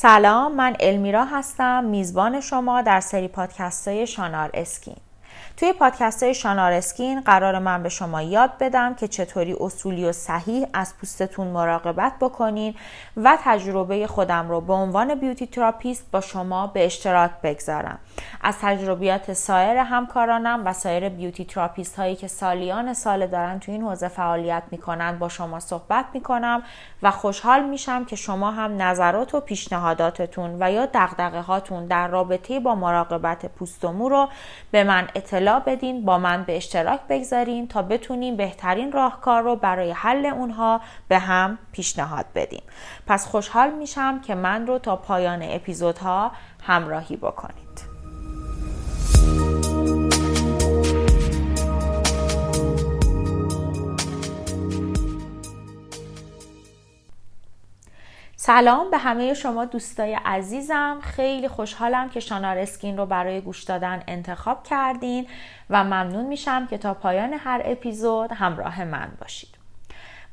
سلام من المیرا هستم میزبان شما در سری پادکست های شانار Skin. توی پادکست های شانار Skin قراره من به شما یاد بدم که چطوری اصولی و صحیح از پوستتون مراقبت بکنین و تجربه خودم رو به عنوان beauty therapist با شما به اشتراک بگذارم. از تجربیات سایر همکارانم و سایر beauty therapist هایی که سالیان سال دارن توی این حوزه فعالیت می‌کنن با شما صحبت می‌کنم و خوشحال میشم که شما هم نظرات و پیشنهاداتتون و یا دقدقه هاتون در رابطه با مراقبت پوست و مو رو به من اطلاع بدین با من به اشتراک بگذارین تا بتونیم بهترین راهکار رو برای حل اونها به هم پیشنهاد بدیم. پس خوشحال میشم که من رو تا پایان اپیزودها همراهی بکنید. سلام به همه شما دوستای عزیزم. خیلی خوشحالم که شانار اسکین رو برای گوش دادن انتخاب کردین و ممنون میشم که تا پایان هر اپیزود همراه من باشید.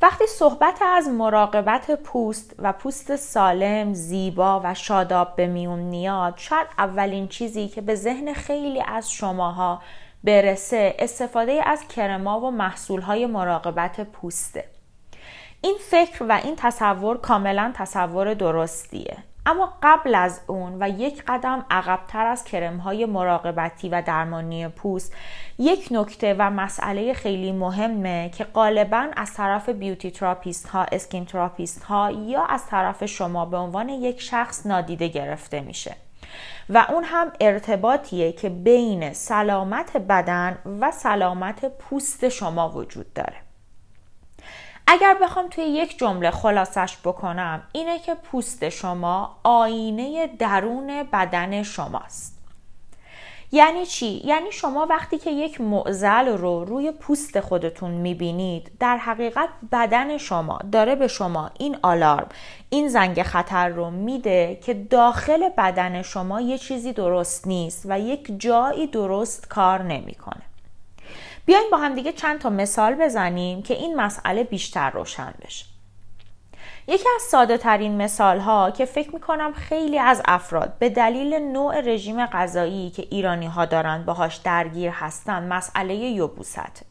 وقتی صحبت از مراقبت پوست و پوست سالم، زیبا و شاداب به میون میاد شاید اولین چیزی که به ذهن خیلی از شماها برسه استفاده از کرما و محصولهای مراقبت پوسته. این فکر و این تصور کاملا تصور درستیه. اما قبل از اون و یک قدم عقبتر از کرم های مراقبتی و درمانی پوست یک نکته و مسئله خیلی مهمه که غالبا از طرف beauty therapist ها skin therapist ها یا از طرف شما به عنوان یک شخص نادیده گرفته میشه. و اون هم ارتباطیه که بین سلامت بدن و سلامت پوست شما وجود داره. اگر بخوام توی یک جمله خلاصش بکنم اینه که پوست شما آینه درون بدن شماست یعنی چی؟ یعنی شما وقتی که یک معزل رو روی پوست خودتون می‌بینید در حقیقت بدن شما داره به شما این آلارم این زنگ خطر رو میده که داخل بدن شما یه چیزی درست نیست و یک جایی درست کار نمی‌کنه. بیاین با هم دیگه چند تا مثال بزنیم که این مسئله بیشتر روشن بشه. یکی از ساده ترین مثال ها که فکر می کنم خیلی از افراد به دلیل نوع رژیم غذایی که ایرانی ها دارن باهاش درگیر هستن مسئله یوبوست.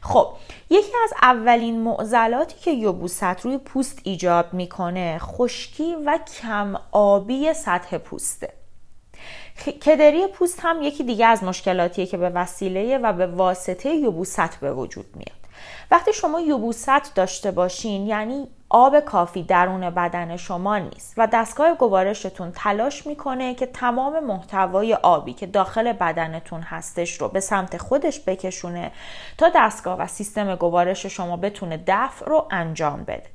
خب یکی از اولین معضلاتی که یوبوست روی پوست ایجاد می‌کنه خشکی و کم آبی سطح پوسته. کدری پوست هم یکی دیگه از مشکلاتیه که به وسیله و به واسطه یبوست به وجود میاد. وقتی شما یبوست داشته باشین یعنی آب کافی درون بدن شما نیست و دستگاه گوارشتون تلاش می‌کنه که تمام محتوای آبی که داخل بدنتون هستش رو به سمت خودش بکشونه تا دستگاه و سیستم گوارش شما بتونه دفع رو انجام بده.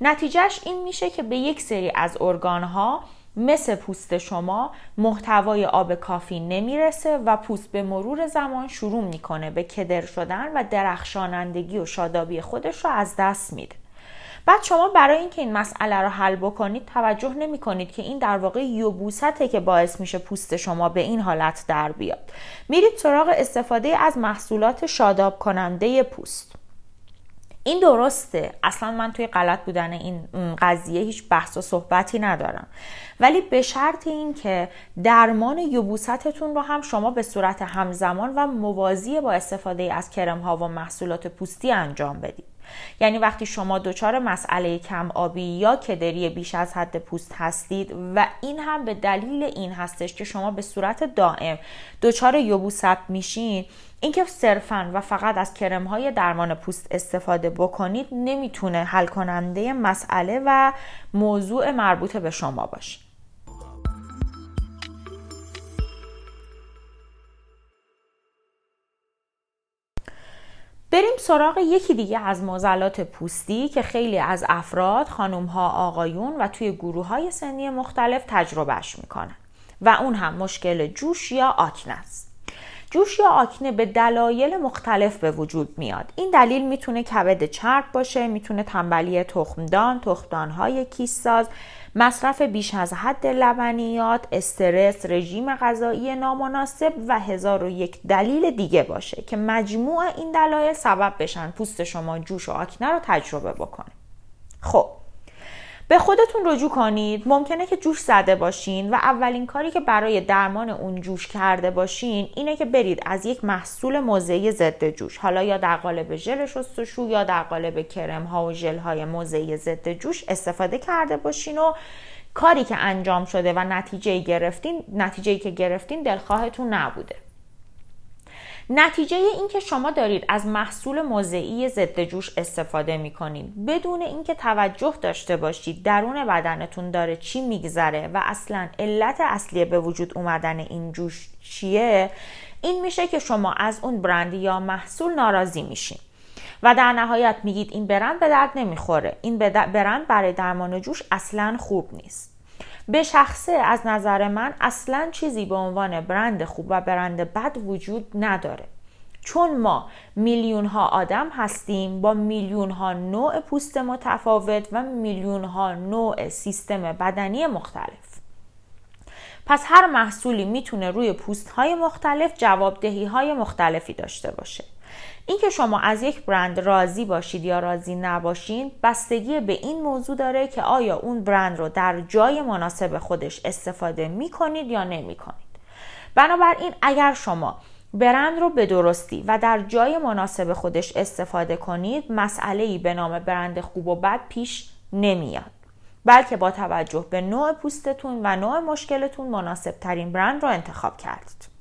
نتیجهش این میشه که به یک سری از ارگانها مثل پوست شما محتوای آب کافی نمی‌رسه و پوست به مرور زمان شروع می‌کنه به کدر شدن و درخشانندگی و شادابی خودش رو از دست میده. بعد شما برای اینکه این مسئله رو حل بکنید توجه نمی کنید که این در واقع یوبوسته که باعث میشه پوست شما به این حالت در بیاد. میرید سراغ استفاده از محصولات شاداب کننده پوست. این درسته. اصلا من توی غلط بودن این قضیه هیچ بحث و صحبتی ندارم. ولی به شرط این که درمان یبوستتون رو هم شما به صورت همزمان و موازی با استفاده از کرم ها و محصولات پوستی انجام بدید. یعنی وقتی شما دچار مسئله کم آبی یا کدری بیش از حد پوست هستید و این هم به دلیل این هستش که شما به صورت دائم دچار یبوست میشین اینکه صرفا و فقط از کرم های درمان پوست استفاده بکنید نمی‌تونه حل کننده مسئله و موضوع مربوط به شما باشه. بریم سراغ یکی دیگه از معضلات پوستی که خیلی از افراد، خانم ها، آقایون و توی گروه های سنی مختلف تجربهش می‌کنن و اون هم مشکل جوش یا آکنه است. جوش یا آکنه به دلایل مختلف به وجود میاد این دلیل می‌تونه کبد چرب باشه می‌تونه تنبلی تخمدان تخمدانهای کیساز مصرف بیش از حد لبنیات استرس رژیم غذایی نامناسب و هزار و یک دلیل دیگه باشه که مجموع این دلایل سبب بشن پوست شما جوش و آکنه رو تجربه بکنه. خب به خودتون رجوع کنید. ممکنه که جوش زده باشین و اولین کاری که برای درمان اون جوش کرده باشین اینه که برید از یک محصول موضعی ضد جوش. حالا یا در قالب ژل شستشو یا در قالب کرم ها و ژل های موضعی ضد جوش استفاده کرده باشین و کاری که انجام شده و نتیجه گرفتین نتیجه که گرفتین دلخواهتون نبوده. نتیجه این که شما دارید از محصول موضعی ضد جوش استفاده می کنید بدون اینکه توجه داشته باشید درون بدنتون داره چی میگذره و اصلا علت اصلی به وجود اومدن این جوش چیه این میشه که شما از اون برند یا محصول ناراضی میشین. و در نهایت میگید این برند به درد نمی‌خوره. این برند برای درمان جوش اصلا خوب نیست. به شخصه از نظر من اصلا چیزی به عنوان برند خوب و برند بد وجود نداره. چون ما میلیون ها آدم هستیم با میلیون ها نوع پوست متفاوت و میلیون ها نوع سیستم بدنی مختلف. پس هر محصولی می‌تونه روی پوست های مختلف جوابدهی های مختلفی داشته باشه. اینکه شما از یک برند راضی باشید یا راضی نباشید بستگی به این موضوع داره که آیا اون برند رو در جای مناسب خودش استفاده می کنید یا نمی کنید بنابراین اگر شما برند رو به درستی و در جای مناسب خودش استفاده کنید مسئله ای به نام برند خوب و بد پیش نمیاد. بلکه با توجه به نوع پوستتون و نوع مشکلتون مناسب ترین برند رو انتخاب کردید.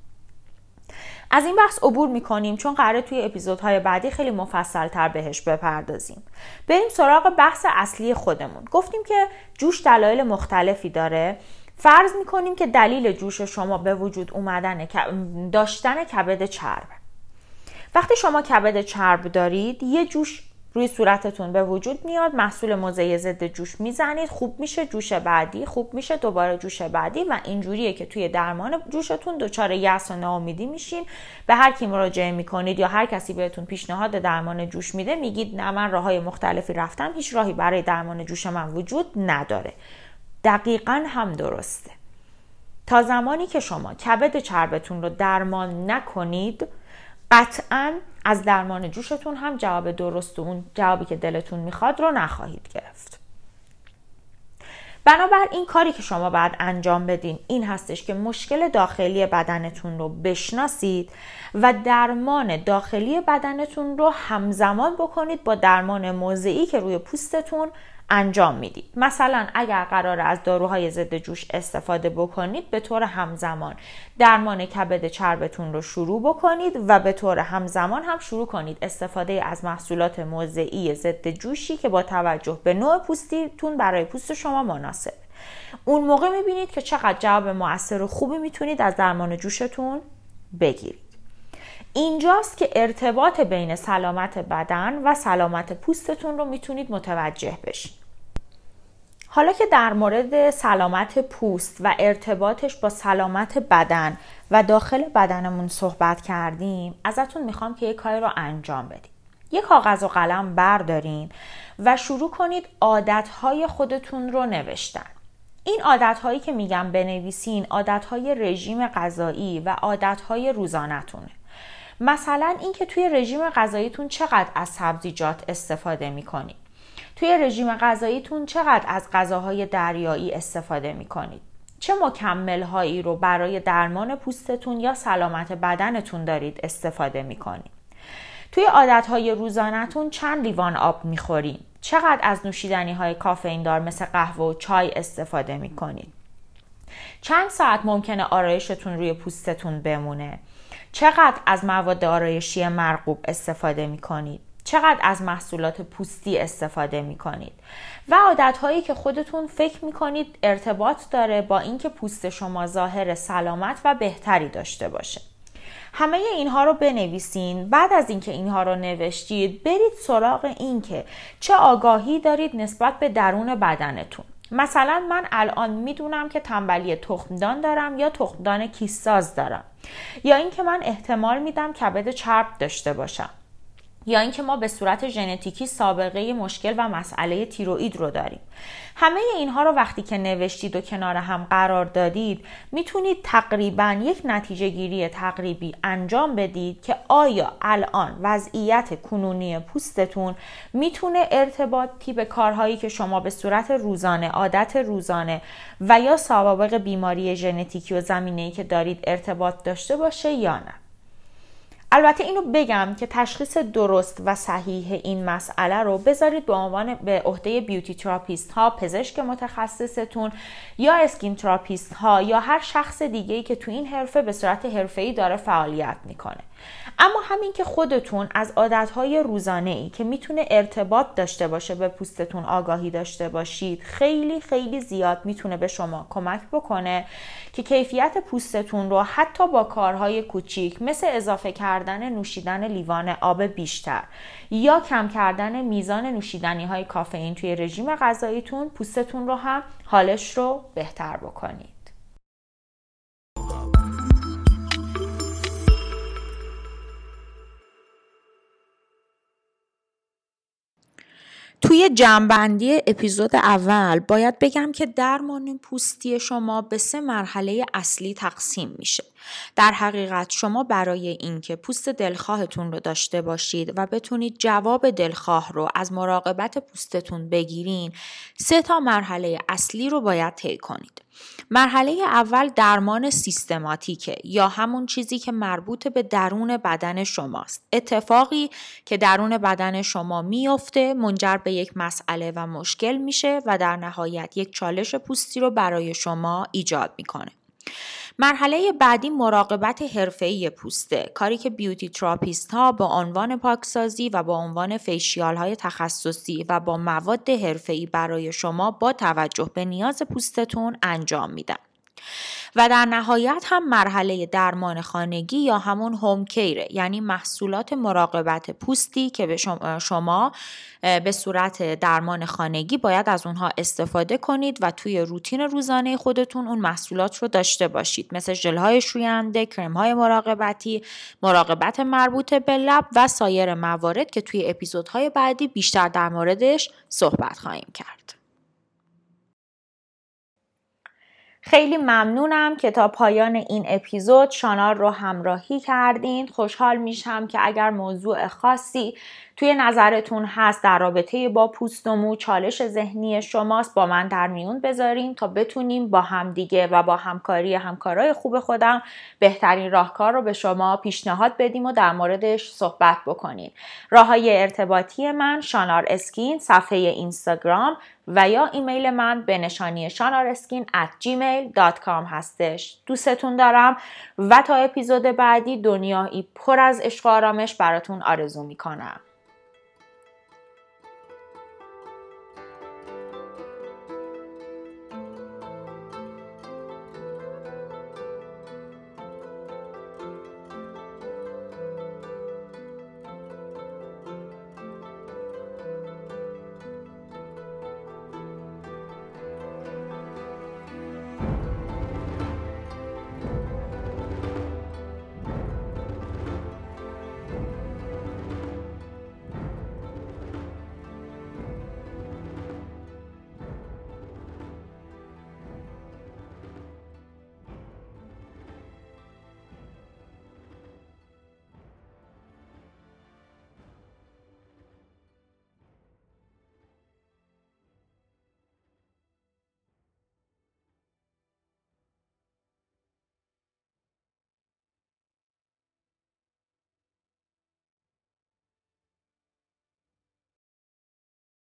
از این بحث عبور می‌کنیم چون قراره توی اپیزودهای بعدی خیلی مفصل تر بهش بپردازیم. بریم سراغ بحث اصلی خودمون. گفتیم که جوش دلایل مختلفی داره. فرض می‌کنیم که دلیل جوش شما به وجود اومدن داشتن کبد چرب. وقتی شما کبد چرب دارید یه جوش روی صورتتون به وجود میاد محصول موزه ضد جوش می‌زنید خوب میشه جوش بعدی خوب میشه دوباره جوش بعدی و اینجوریه که توی درمان جوشتون دچار یأس و ناامیدی میشین. به هر کی مراجعه می‌کنید یا هر کسی بهتون پیشنهاد درمان جوش میده میگید نه من راههای مختلفی رفتم هیچ راهی برای درمان جوش من وجود نداره. دقیقا هم درسته. تا زمانی که شما کبد چربتون رو درمان نکنید قطعا از درمان جوشتون هم جواب درست و اون جوابی که دلتون می‌خواد رو نخواهید گرفت. بنابراین کاری که شما باید انجام بدین این هستش که مشکل داخلی بدنتون رو بشناسید و درمان داخلی بدنتون رو همزمان بکنید با درمان موضعی که روی پوستتون انجام می‌دید. مثلا اگر قرار از داروهای ضد جوش استفاده بکنید به طور همزمان درمان کبد چربتون رو شروع بکنید و به طور همزمان هم شروع کنید استفاده از محصولات موضعی ضد جوشی که با توجه به نوع پوستیتون برای پوست شما مناسب. اون موقع می‌بینید که چقدر جواب موثر و خوبی می‌تونید از درمان جوشتون بگیرید. اینجاست که ارتباط بین سلامت بدن و سلامت پوستتون رو می‌تونید متوجه بشین. حالا که در مورد سلامت پوست و ارتباطش با سلامت بدن و داخل بدنمون صحبت کردیم ازتون می‌خوام که یک کاری رو انجام بدید یک کاغذ و قلم بردارین و شروع کنید عادتهای خودتون رو نوشتن. این عادتهایی که میگم بنویسین عادتهای رژیم غذایی و عادتهای روزانتونه مثلا اینکه توی رژیم غذاییتون چقدر از سبزیجات استفاده می‌کنید. توی رژیم غذاییتون چقدر از غذاهای دریایی استفاده می‌کنید. چه مکمل هایی رو برای درمان پوستتون یا سلامت بدنتون دارید استفاده می‌کنید. توی عادت های روزانتون چند لیوان آب می‌خورید؟ چقدر از نوشیدنی های کافئین دار مثل قهوه و چای استفاده می‌کنید؟ چند ساعت ممکنه آرایشتون روی پوستتون بمونه؟ چقدر از مواد آرایشی مرغوب استفاده می کنید چقدر از محصولات پوستی استفاده می کنید و عادت هایی که خودتون فکر می کنید ارتباط داره با اینکه پوست شما ظاهر سلامت و بهتری داشته باشه. همه اینها رو بنویسین. بعد از اینکه اینها رو نوشتید برید سراغ اینکه چه آگاهی دارید نسبت به درون بدنتون. مثلا من الان می‌دونم که تنبلی تخمدان دارم یا تخمدان کیساز دارم یا اینکه من احتمال میدم کبد چرب داشته باشم. یا اینکه ما به صورت ژنتیکی سابقه مشکل و مسئله تیروئید رو داریم. همه اینها رو وقتی که نوشتید و کنار هم قرار دادید می‌تونید تقریبا یک نتیجه گیری تقریبی انجام بدید که آیا الان وضعیت کنونی پوستتون می‌تونه ارتباطی به کارهایی که شما به صورت روزانه عادت روزانه و یا سوابق بیماری ژنتیکی و زمینه‌ای که دارید ارتباط داشته باشه یا نه. البته اینو بگم که تشخیص درست و صحیح این مسئله رو بذارید به عنوان به عهده beauty therapist ها پزشک متخصصتون یا skin therapist ها یا هر شخص دیگه ای که تو این حرفه به صورت حرفه‌ای داره فعالیت می‌کنه. اما همین که خودتون از عادتهای روزانه ای که می‌تونه ارتباط داشته باشه به پوستتون آگاهی داشته باشید خیلی خیلی زیاد می‌تونه به شما کمک بکنه که کیفیت پوستتون رو حتی با کارهای کوچیک مثل اضافه کردن نوشیدن لیوان آب بیشتر یا کم کردن میزان نوشیدنی های کافئین توی رژیم غذاییتون پوستتون رو هم حالش رو بهتر بکنید. توی جنبندی اپیزود اول باید بگم که درمان پوستی شما به سه مرحله اصلی تقسیم میشه. در حقیقت شما برای اینکه پوست دلخواهتون رو داشته باشید و بتونید جواب دلخواه رو از مراقبت پوستتون بگیرین سه تا مرحله اصلی رو باید طی کنید. مرحله اول درمان سیستماتیکه یا همون چیزی که مربوط به درون بدن شماست. اتفاقی که درون بدن شما میفته منجر به یک مسئله و مشکل میشه و در نهایت یک چالش پوستی رو برای شما ایجاد می‌کنه. مرحله بعدی مراقبت حرفه‌ای پوسته کاری که beauty therapist ها با عنوان پاکسازی و با عنوان facial های تخصصی و با مواد حرفه‌ای برای شما با توجه به نیاز پوستتون انجام میدن. و در نهایت هم مرحله درمان خانگی یا همون home care ه یعنی محصولات مراقبت پوستی که به شما به صورت درمان خانگی باید از اونها استفاده کنید و توی روتین روزانه خودتون اون محصولات رو داشته باشید مثل ژل های شوینده، کرم های مراقبتی، مراقبت مربوط به لب و سایر موارد که توی اپیزودهای بعدی بیشتر در موردش صحبت خواهیم کرد. خیلی ممنونم. که تا پایان این اپیزود شانال رو همراهی کردین. خوشحال میشم که اگر موضوع خاصی توی نظرتون هست در رابطه با پوست و مو چالش ذهنی شماست با من در میون بذارین تا بتونیم با همدیگه و با همکاری همکارای خوب خودم بهترین راهکار رو به شما پیشنهاد بدیم و در موردش صحبت بکنیم. راه های ارتباطی من شانار اسکین صفحه اینستاگرام و یا ایمیل من به نشانی شانارسکین at gmail.com هستش. دوستتون دارم و تا اپیزود بعدی دنیایی پر از عشق آرامش براتون آرزو می‌کنم.